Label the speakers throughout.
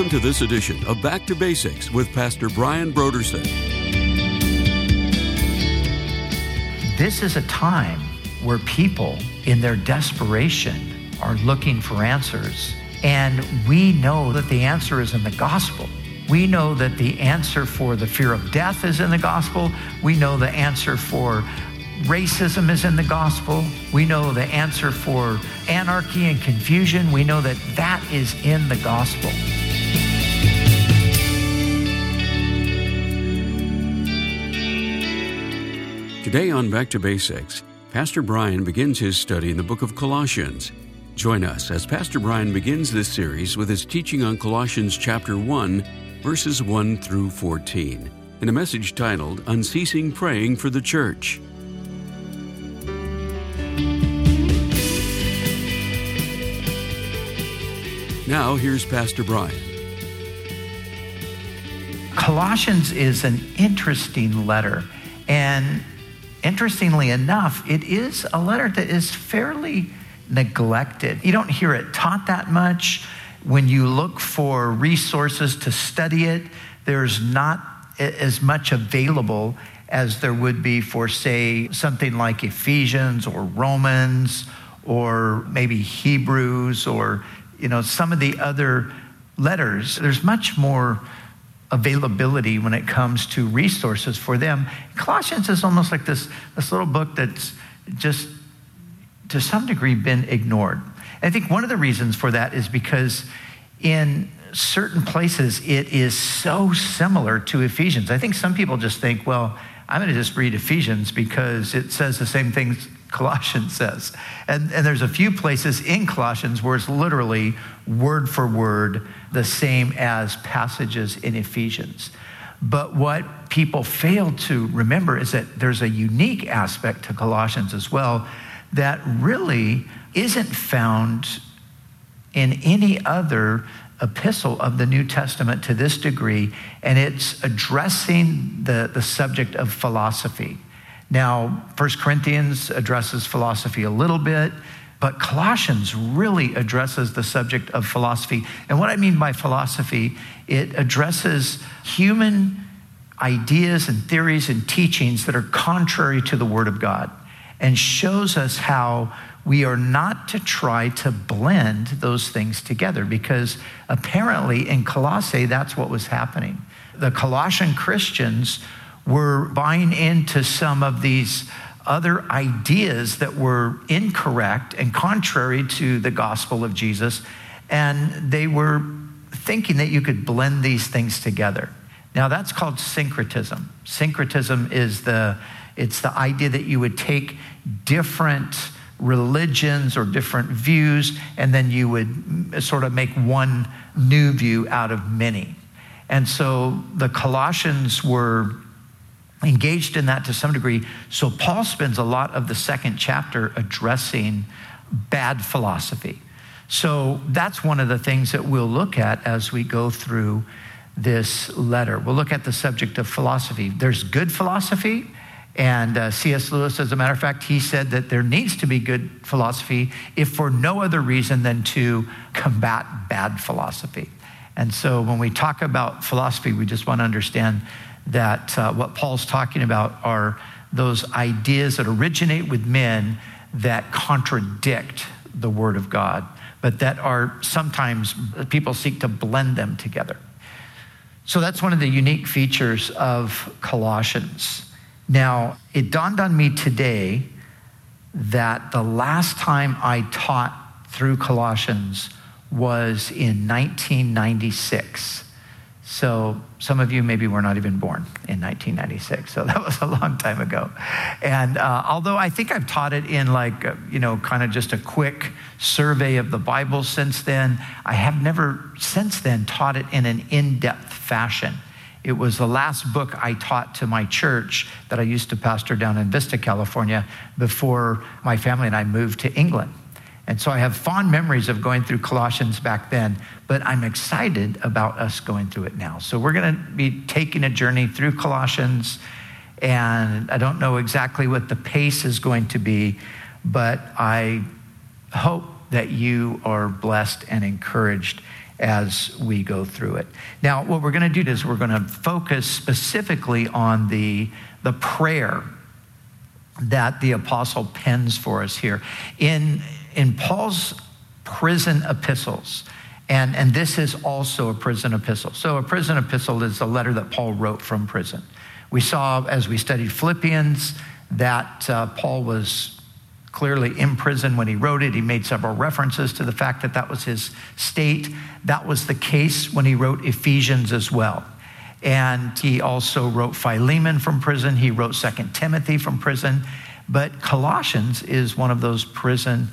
Speaker 1: Welcome to this edition of Back to Basics with Pastor Brian Brodersen.
Speaker 2: This is a time where people, in their desperation, are looking for answers. And we know that the answer is in the gospel. We know that the answer for the fear of death is in the gospel. We know the answer for racism is in the gospel. We know the answer for anarchy and confusion. We know that that is in the gospel.
Speaker 1: Today on Back to Basics, Pastor Brian begins his study in the book of Colossians. Join us as Pastor Brian begins this series with his teaching on Colossians chapter 1, verses 1 through 14, in a message titled Unceasing Praying for the Church. Now, here's Pastor Brian.
Speaker 2: Colossians is an interesting letter. And interestingly enough, it is a letter that is fairly neglected. You don't hear it taught that much. When you look for resources to study it, there's not as much available as there would be for, say, something like Ephesians or Romans or maybe Hebrews or, you know, some of the other letters. There's much more availability when it comes to resources for them. Colossians is almost like this, this little book that's just to some degree been ignored. I think one of the reasons for that is because in certain places it is so similar to Ephesians. I think some people just think, well, I'm going to just read Ephesians because it says the same things Colossians says. And, and there's a few places in Colossians where it's literally word for word the same as passages in Ephesians. But what people fail to remember is that there's a unique aspect to Colossians as well that really isn't found in any other epistle of the New Testament to this degree, and it's addressing the, the subject of philosophy. Now, First Corinthians addresses philosophy a little bit, but Colossians really addresses the subject of philosophy. And what I mean by philosophy, it addresses human ideas and theories and teachings that are contrary to the Word of God and shows us how we are not to try to blend those things together because apparently in Colossae, that's what was happening. The Colossian Christians were buying into some of these other ideas that were incorrect and contrary to the gospel of Jesus. And they were thinking that you could blend these things together. Now that's called syncretism. Syncretism is the it's the idea that you would take different religions or different views and then you would sort of make one new view out of many. And so the Colossians were engaged in that to some degree. So Paul spends a lot of the second chapter addressing bad philosophy. So that's one of the things that we'll look at as we go through this letter. We'll look at the subject of philosophy. There's good philosophy, and uh, C.S. Lewis, as a matter of fact, he said that there needs to be good philosophy, if for no other reason than to combat bad philosophy. And so when we talk about philosophy, we just want to understand that uh, what Paul's talking about are those ideas that originate with men that contradict the Word of God, but that are sometimes people seek to blend them together. So that's one of the unique features of Colossians. Now, it dawned on me today that the last time I taught through Colossians was in 1996. So some of you maybe were not even born in 1996. So that was a long time ago. And uh, although I think I've taught it in like, uh, you know, kind of just a quick survey of the Bible since then, I have never since then taught it in an in depth fashion. It was the last book I taught to my church that I used to pastor down in Vista, California, before my family and I moved to England. And so I have fond memories of going through Colossians back then, but I'm excited about us going through it now. So we're going to be taking a journey through Colossians, and I don't know exactly what the pace is going to be, but I hope that you are blessed and encouraged as we go through it. Now, what we're going to do is we're going to focus specifically on the, the prayer that the apostle pens for us here. In, in Paul's prison epistles, and, and this is also a prison epistle. So, a prison epistle is a letter that Paul wrote from prison. We saw as we studied Philippians that uh, Paul was clearly in prison when he wrote it. He made several references to the fact that that was his state. That was the case when he wrote Ephesians as well. And he also wrote Philemon from prison. He wrote Second Timothy from prison. But Colossians is one of those prison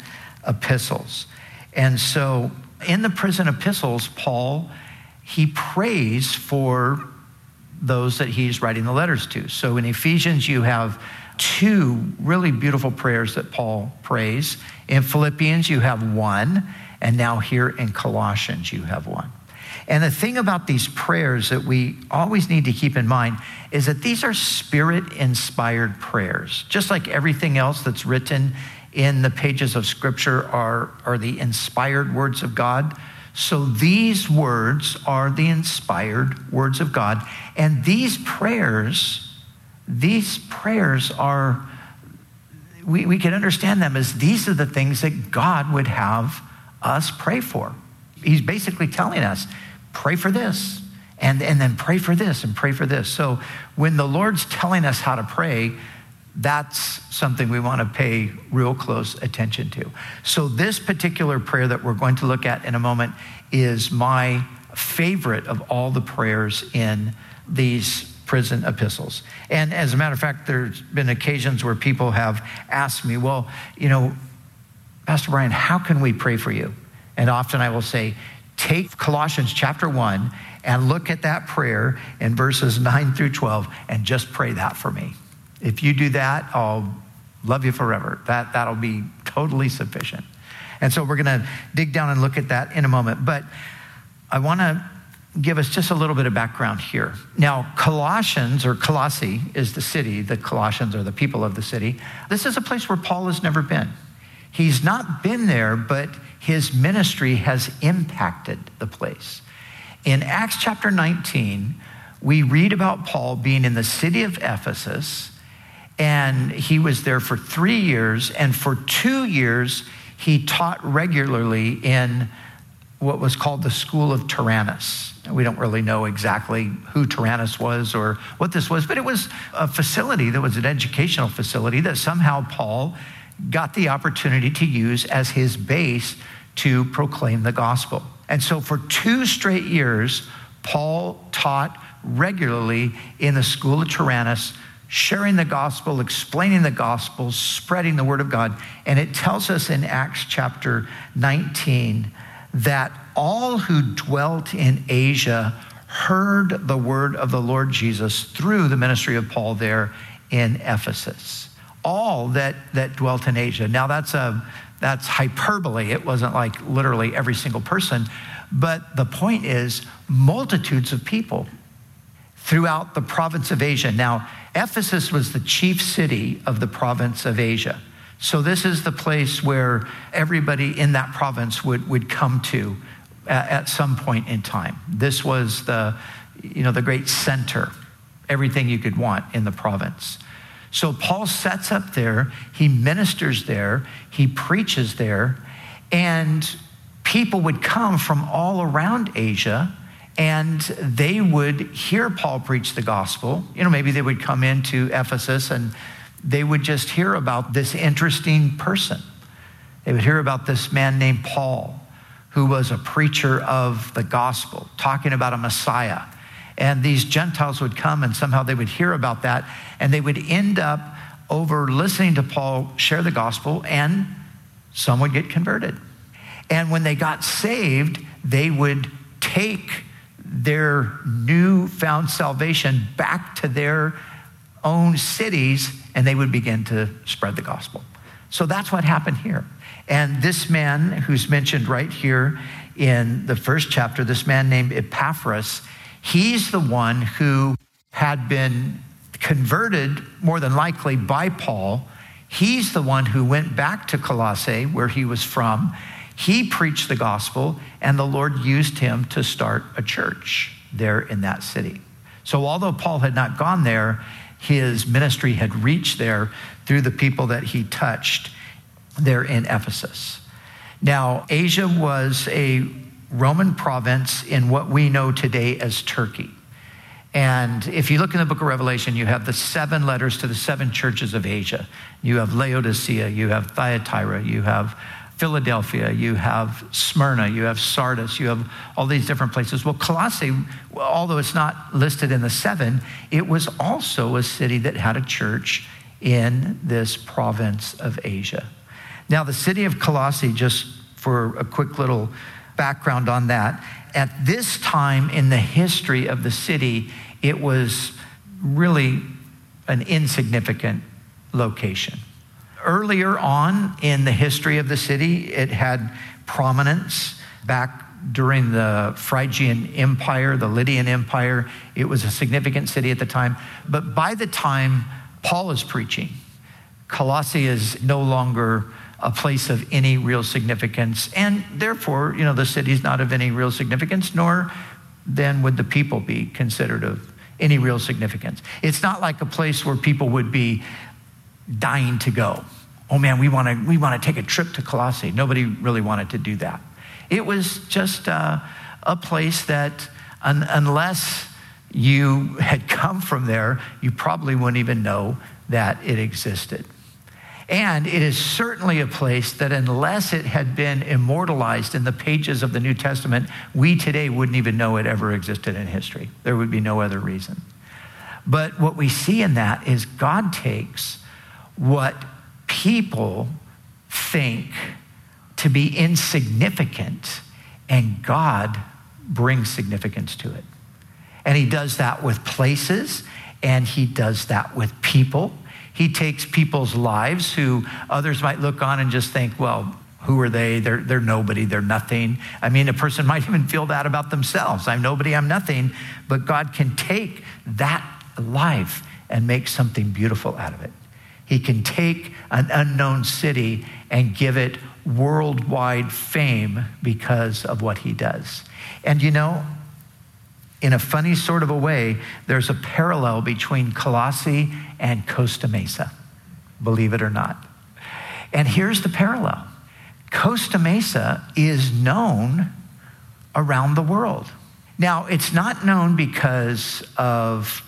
Speaker 2: epistles. And so in the prison epistles, Paul, he prays for those that he's writing the letters to. So in Ephesians, you have two really beautiful prayers that Paul prays. In Philippians, you have one, and now here in Colossians, you have one. And the thing about these prayers that we always need to keep in mind is that these are spirit inspired prayers. Just like everything else that's written in the pages of Scripture are, are the inspired words of God. So these words are the inspired words of God. And these prayers these prayers are, we, we can understand them as these are the things that God would have us pray for. He's basically telling us, pray for this, and, and then pray for this, and pray for this. So when the Lord's telling us how to pray, that's something we want to pay real close attention to. So, this particular prayer that we're going to look at in a moment is my favorite of all the prayers in these prison epistles. And as a matter of fact, there's been occasions where people have asked me, well, you know, Pastor Brian, how can we pray for you? And often I will say, take Colossians chapter 1 and look at that prayer in verses 9 through 12 and just pray that for me. If you do that, I'll love you forever. That, that'll be totally sufficient. And so we're going to dig down and look at that in a moment. But I want to give us just a little bit of background here. Now, Colossians, or Colossae, is the city. The Colossians are the people of the city. This is a place where Paul has never been. He's not been there, but his ministry has impacted the place. In Acts chapter 19, we read about Paul being in the city of Ephesus, and he was there for three years, and for two years, he taught regularly in what was called the School of Tyrannus. We don't really know exactly who Tyrannus was or what this was, but it was a facility that was an educational facility that somehow Paul got the opportunity to use as his base to proclaim the gospel. And so for two straight years, Paul taught regularly in the School of Tyrannus, sharing the gospel, explaining the gospel, spreading the word of God. And it tells us in Acts chapter 19 that all who dwelt in Asia heard the word of the Lord Jesus through the ministry of Paul there in Ephesus. All that, that dwelt in Asia. Now, that's, a, that's hyperbole. It wasn't like literally every single person. But the point is, multitudes of people throughout the province of Asia. Now, Ephesus was the chief city of the province of Asia. So, this is the place where everybody in that province would, would come to at, at some point in time. This was the, you know, the great center, everything you could want in the province. So, Paul sets up there, he ministers there, he preaches there, and people would come from all around Asia and they would hear Paul preach the gospel. You know, maybe they would come into Ephesus and they would just hear about this interesting person. They would hear about this man named Paul, who was a preacher of the gospel, talking about a Messiah. And these Gentiles would come and somehow they would hear about that, and they would end up over listening to Paul share the gospel, and some would get converted. And when they got saved, they would take their newfound salvation back to their own cities and they would begin to spread the gospel. So that's what happened here. And this man, who's mentioned right here in the first chapter, this man named Epaphras, he's the one who had been converted more than likely by Paul. He's the one who went back to Colossae, where he was from. He preached the gospel, and the Lord used him to start a church there in that city. So, although Paul had not gone there, his ministry had reached there through the people that he touched there in Ephesus. Now, Asia was a Roman province in what we know today as Turkey. And if you look in the book of Revelation, you have the seven letters to the seven churches of Asia. You have Laodicea, you have Thyatira, you have Philadelphia, you have Smyrna, you have Sardis, you have all these different places. Well, Colossae, although it's not listed in the seven, it was also a city that had a church in this province of Asia. Now, the city of Colossae, just for a quick little background on that, at this time in the history of the city, it was really an insignificant location. Earlier on in the history of the city, it had prominence back during the Phrygian Empire, the Lydian Empire. It was a significant city at the time. But by the time Paul is preaching, Colossae is no longer a place of any real significance. And therefore, you know, the city is not of any real significance, nor then would the people be considered of any real significance. It's not like a place where people would be dying to go. Oh man, we want to we want to take a trip to Colossae. Nobody really wanted to do that. It was just uh, a place that, un- unless you had come from there, you probably wouldn't even know that it existed. And it is certainly a place that, unless it had been immortalized in the pages of the New Testament, we today wouldn't even know it ever existed in history. There would be no other reason. But what we see in that is God takes what people think to be insignificant, and God brings significance to it. And He does that with places, and He does that with people. He takes people's lives who others might look on and just think, well, who are they? They're, they're nobody, they're nothing. I mean, a person might even feel that about themselves. I'm nobody, I'm nothing. But God can take that life and make something beautiful out of it. He can take an unknown city and give it worldwide fame because of what he does. And you know, in a funny sort of a way, there's a parallel between Colossae and Costa Mesa, believe it or not. And here's the parallel Costa Mesa is known around the world. Now, it's not known because of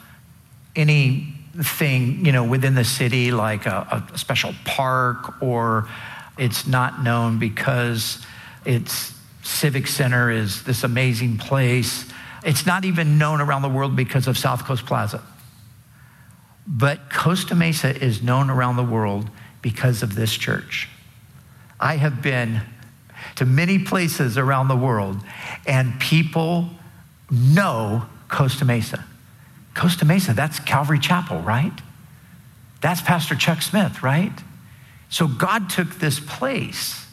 Speaker 2: any thing, you know, within the city, like a, a special park, or it's not known because its civic center is this amazing place. It's not even known around the world because of South Coast Plaza. But Costa Mesa is known around the world because of this church. I have been to many places around the world, and people know Costa Mesa. Costa Mesa, that's Calvary Chapel, right? That's Pastor Chuck Smith, right? So God took this place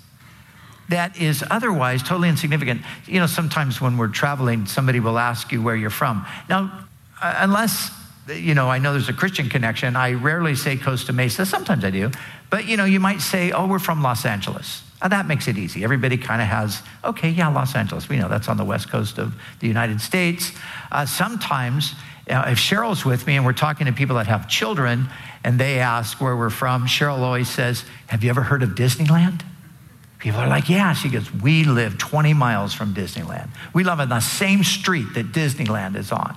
Speaker 2: that is otherwise totally insignificant. You know, sometimes when we're traveling, somebody will ask you where you're from. Now, uh, unless, you know, I know there's a Christian connection, I rarely say Costa Mesa. Sometimes I do. But, you know, you might say, oh, we're from Los Angeles. Now, that makes it easy. Everybody kind of has, okay, yeah, Los Angeles. We know that's on the west coast of the United States. Uh, sometimes if Cheryl's with me and we're talking to people that have children and they ask where we're from, Cheryl always says, Have you ever heard of Disneyland? People are like, Yeah. She goes, We live 20 miles from Disneyland. We live on the same street that Disneyland is on.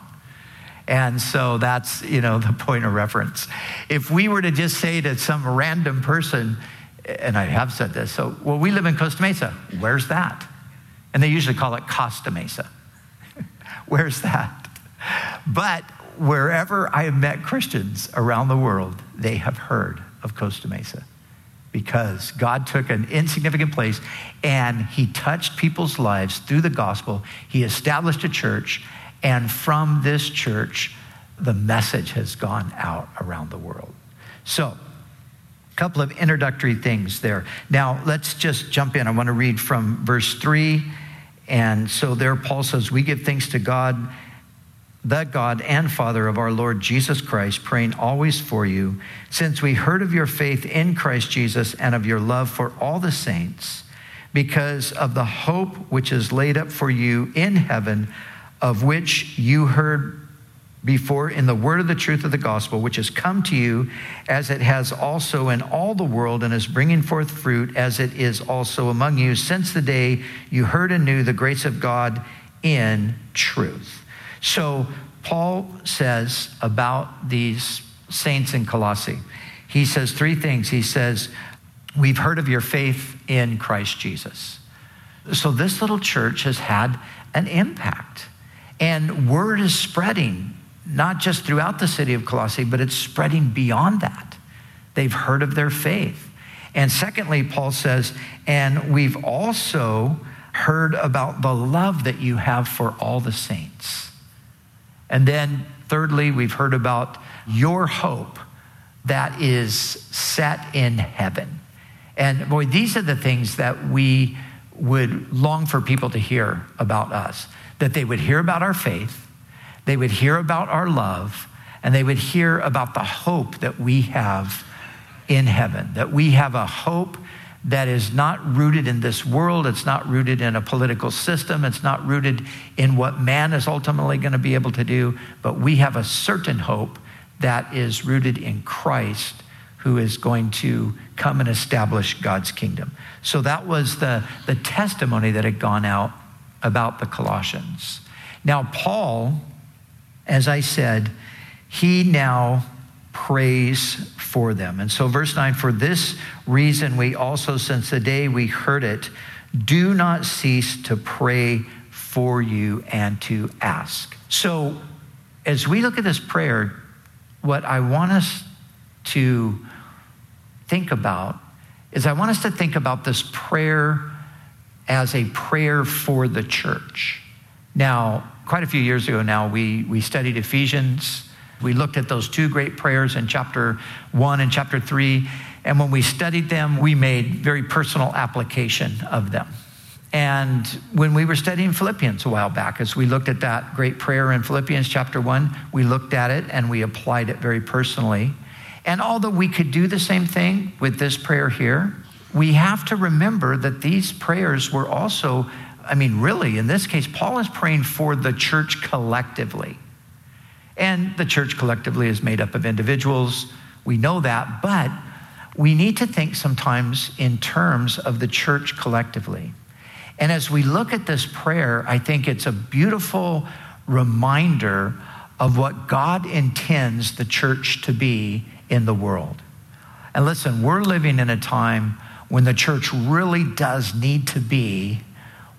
Speaker 2: And so that's, you know, the point of reference. If we were to just say to some random person, and I have said this, so, well, we live in Costa Mesa. Where's that? And they usually call it Costa Mesa. Where's that? But wherever I have met Christians around the world, they have heard of Costa Mesa because God took an insignificant place and he touched people's lives through the gospel. He established a church, and from this church, the message has gone out around the world. So, a couple of introductory things there. Now, let's just jump in. I want to read from verse 3. And so there, Paul says, We give thanks to God the God and Father of our Lord Jesus Christ, praying always for you, since we heard of your faith in Christ Jesus and of your love for all the saints, because of the hope which is laid up for you in heaven, of which you heard before in the word of the truth of the gospel, which has come to you as it has also in all the world and is bringing forth fruit as it is also among you since the day you heard and knew the grace of God in truth. So, Paul says about these saints in Colossae, he says three things. He says, We've heard of your faith in Christ Jesus. So, this little church has had an impact. And word is spreading not just throughout the city of Colossae, but it's spreading beyond that. They've heard of their faith. And secondly, Paul says, and we've also heard about the love that you have for all the saints. And then thirdly, we've heard about your hope that is set in heaven. And boy, these are the things that we would long for people to hear about us that they would hear about our faith they would hear about our love and they would hear about the hope that we have in heaven, that we have a hope that is not rooted in this world. It's not rooted in a political system. It's not rooted in what man is ultimately going to be able to do. But we have a certain hope that is rooted in Christ, who is going to come and establish God's kingdom. So that was the, the testimony that had gone out about the Colossians. Now, Paul as I said, he now prays for them. And so, verse 9, for this reason, we also, since the day we heard it, do not cease to pray for you and to ask. So, as we look at this prayer, what I want us to think about is I want us to think about this prayer as a prayer for the church. Now, quite a few years ago now, we, we studied Ephesians. We looked at those two great prayers in chapter one and chapter three. And when we studied them, we made very personal application of them. And when we were studying Philippians a while back, as we looked at that great prayer in Philippians chapter one, we looked at it and we applied it very personally. And although we could do the same thing with this prayer here, we have to remember that these prayers were also I mean, really, in this case, Paul is praying for the church collectively. And the church collectively is made up of individuals. We know that, but we need to think sometimes in terms of the church collectively. And as we look at this prayer, I think it's a beautiful reminder of what God intends the church to be in the world. And listen, we're living in a time when the church really does need to be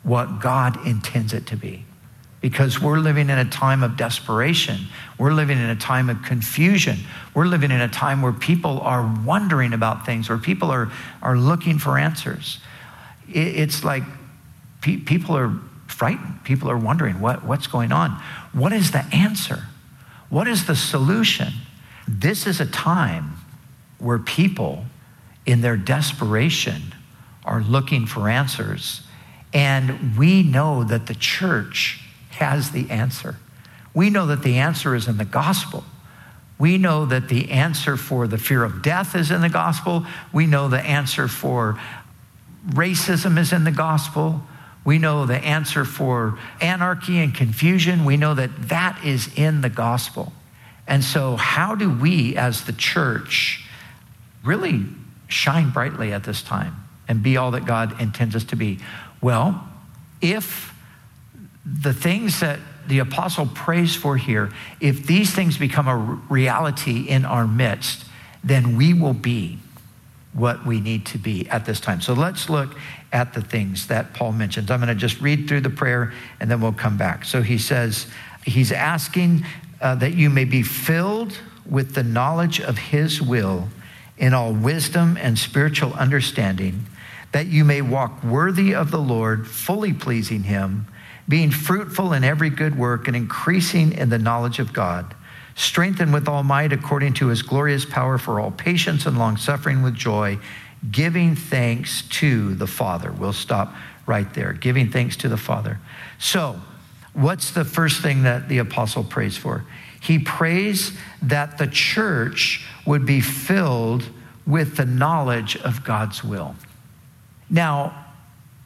Speaker 2: what God intends it to be. Because we're living in a time of desperation. We're living in a time of confusion. We're living in a time where people are wondering about things, where people are, are looking for answers. it's like pe- people are frightened. People are wondering what, what's going on. What is the answer? What is the solution? This is a time where people, in their desperation, are looking for answers and we know that the church has the answer. We know that the answer is in the gospel. We know that the answer for the fear of death is in the gospel. We know the answer for racism is in the gospel. We know the answer for anarchy and confusion. We know that that is in the gospel. And so, how do we as the church really shine brightly at this time and be all that God intends us to be? Well, if the things that the apostle prays for here, if these things become a reality in our midst, then we will be what we need to be at this time. So let's look at the things that Paul mentions. I'm going to just read through the prayer and then we'll come back. So he says, he's asking uh, that you may be filled with the knowledge of his will in all wisdom and spiritual understanding that you may walk worthy of the Lord, fully pleasing him, being fruitful in every good work and increasing in the knowledge of God, strengthened with all might according to his glorious power for all patience and long suffering with joy, giving thanks to the Father. We'll stop right there. Giving thanks to the Father. So, what's the first thing that the apostle prays for? He prays that the church would be filled with the knowledge of God's will. Now,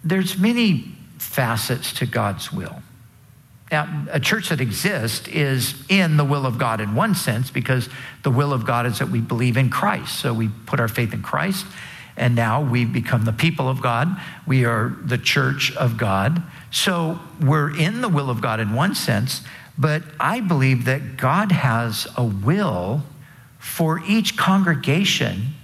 Speaker 2: there's many facets to God's will. Now, a church that exists is in the will of God in one sense because the will of God is that we believe in Christ. So we put our faith in Christ, and now we become the people of God. We are the church of God. So we're in the will of God in one sense, but I believe that God has a will for each congregation,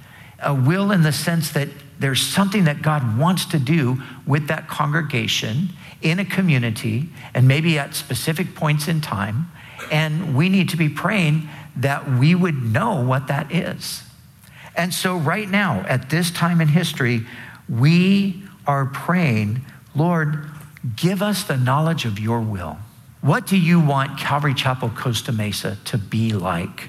Speaker 2: a will in the sense that there's something that God wants to do with that congregation in a community and maybe at specific points in time. And we need to be praying that we would know what that is. And so, right now, at this time in history, we are praying, Lord, give us the knowledge of your will. What do you want Calvary Chapel Costa Mesa to be like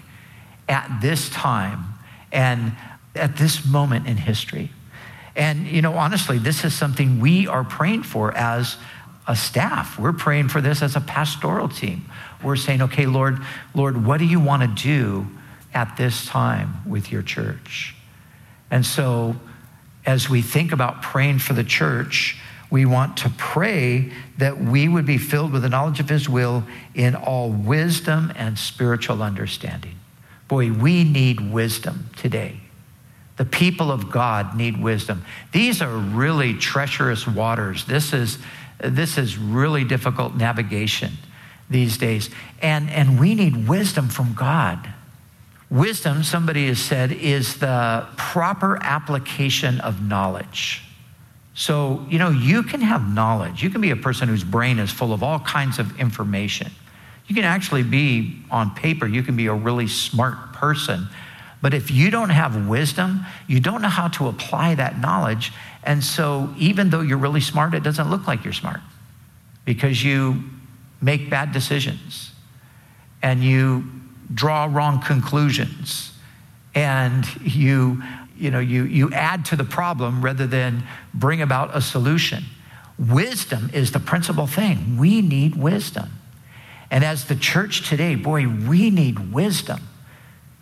Speaker 2: at this time and at this moment in history? And, you know, honestly, this is something we are praying for as a staff. We're praying for this as a pastoral team. We're saying, okay, Lord, Lord, what do you want to do at this time with your church? And so, as we think about praying for the church, we want to pray that we would be filled with the knowledge of His will in all wisdom and spiritual understanding. Boy, we need wisdom today. The people of God need wisdom. These are really treacherous waters. This is, this is really difficult navigation these days. And, and we need wisdom from God. Wisdom, somebody has said, is the proper application of knowledge. So, you know, you can have knowledge. You can be a person whose brain is full of all kinds of information. You can actually be, on paper, you can be a really smart person. But if you don't have wisdom, you don't know how to apply that knowledge. And so, even though you're really smart, it doesn't look like you're smart because you make bad decisions and you draw wrong conclusions and you you know you, you add to the problem rather than bring about a solution. Wisdom is the principal thing. We need wisdom. And as the church today boy we need wisdom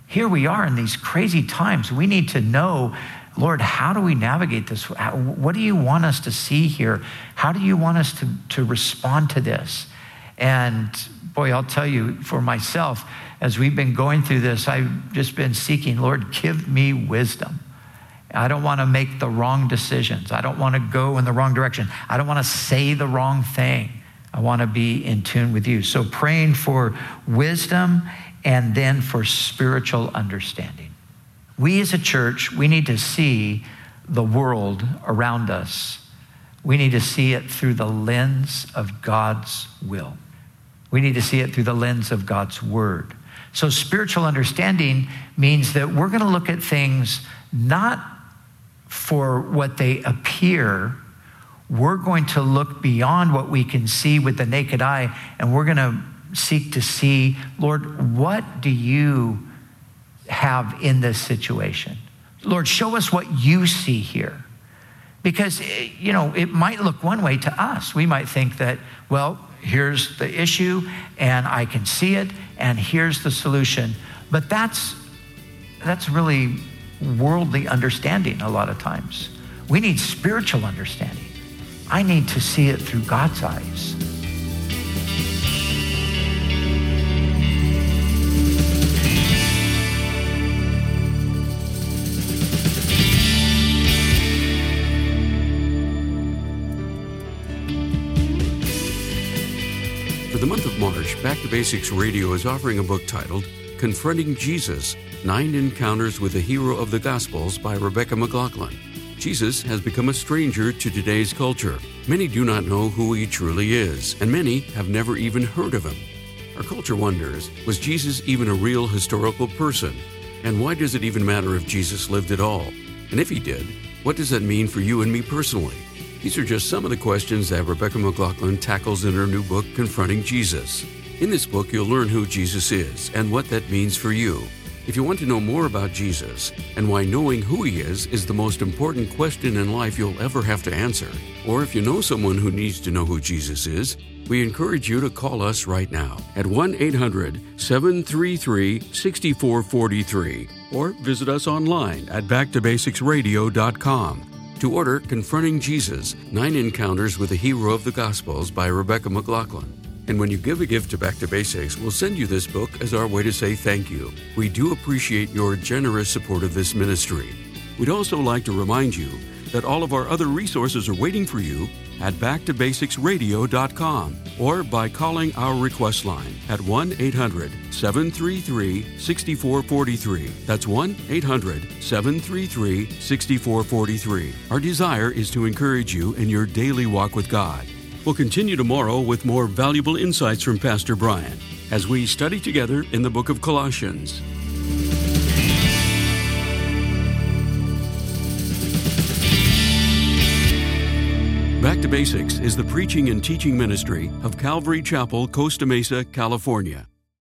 Speaker 2: here we are in these crazy times we need to know Lord, how do we navigate this? What do you want us to see here? How do you want us to, to respond to this? And boy, I'll tell you for myself, as we've been going through this, I've just been seeking, Lord, give me wisdom. I don't want to make the wrong decisions. I don't want to go in the wrong direction. I don't want to say the wrong thing. I want to be in tune with you. So, praying for wisdom and then for spiritual understanding. We as a church, we need to see the world around us. We need to see it through the lens of God's will. We need to see it through the lens of God's word. So, spiritual understanding means that we're going to look at things not for what they appear. We're going to look beyond what we can see with the naked eye, and we're going to seek to see, Lord, what do you have in this situation? Lord, show us what you see here. Because, eh, you know, it might look one way to us. We might think that, well, here's the issue and I can see it and here's the solution. But that's that's really worldly understanding a lot of times. We need spiritual understanding. I need to see it through God's eyes.
Speaker 1: Back to Basics Radio is offering a book titled Confronting Jesus Nine Encounters with the Hero of the Gospels by Rebecca McLaughlin. Jesus has become a stranger to today's culture. Many do not know who he truly is, and many have never even heard of him. Our culture wonders was Jesus even a real historical person? And why does it even matter if Jesus lived at all? And if he did, what does that mean for you and me personally? These are just some of the questions that Rebecca McLaughlin tackles in her new book, Confronting Jesus. In this book, you'll learn who Jesus is and what that means for you. If you want to know more about Jesus and why knowing who he is is the most important question in life you'll ever have to answer, or if you know someone who needs to know who Jesus is, we encourage you to call us right now at 1 800 733 6443 or visit us online at backtobasicsradio.com. To order Confronting Jesus Nine Encounters with the Hero of the Gospels by Rebecca McLaughlin. And when you give a gift to Back to Basics, we'll send you this book as our way to say thank you. We do appreciate your generous support of this ministry. We'd also like to remind you that all of our other resources are waiting for you at backtobasicsradio.com or by calling our request line at 1 800 733 6443. That's 1 800 733 6443. Our desire is to encourage you in your daily walk with God. We'll continue tomorrow with more valuable insights from Pastor Brian as we study together in the book of Colossians. Back to Basics is the preaching and teaching ministry of Calvary Chapel, Costa Mesa, California.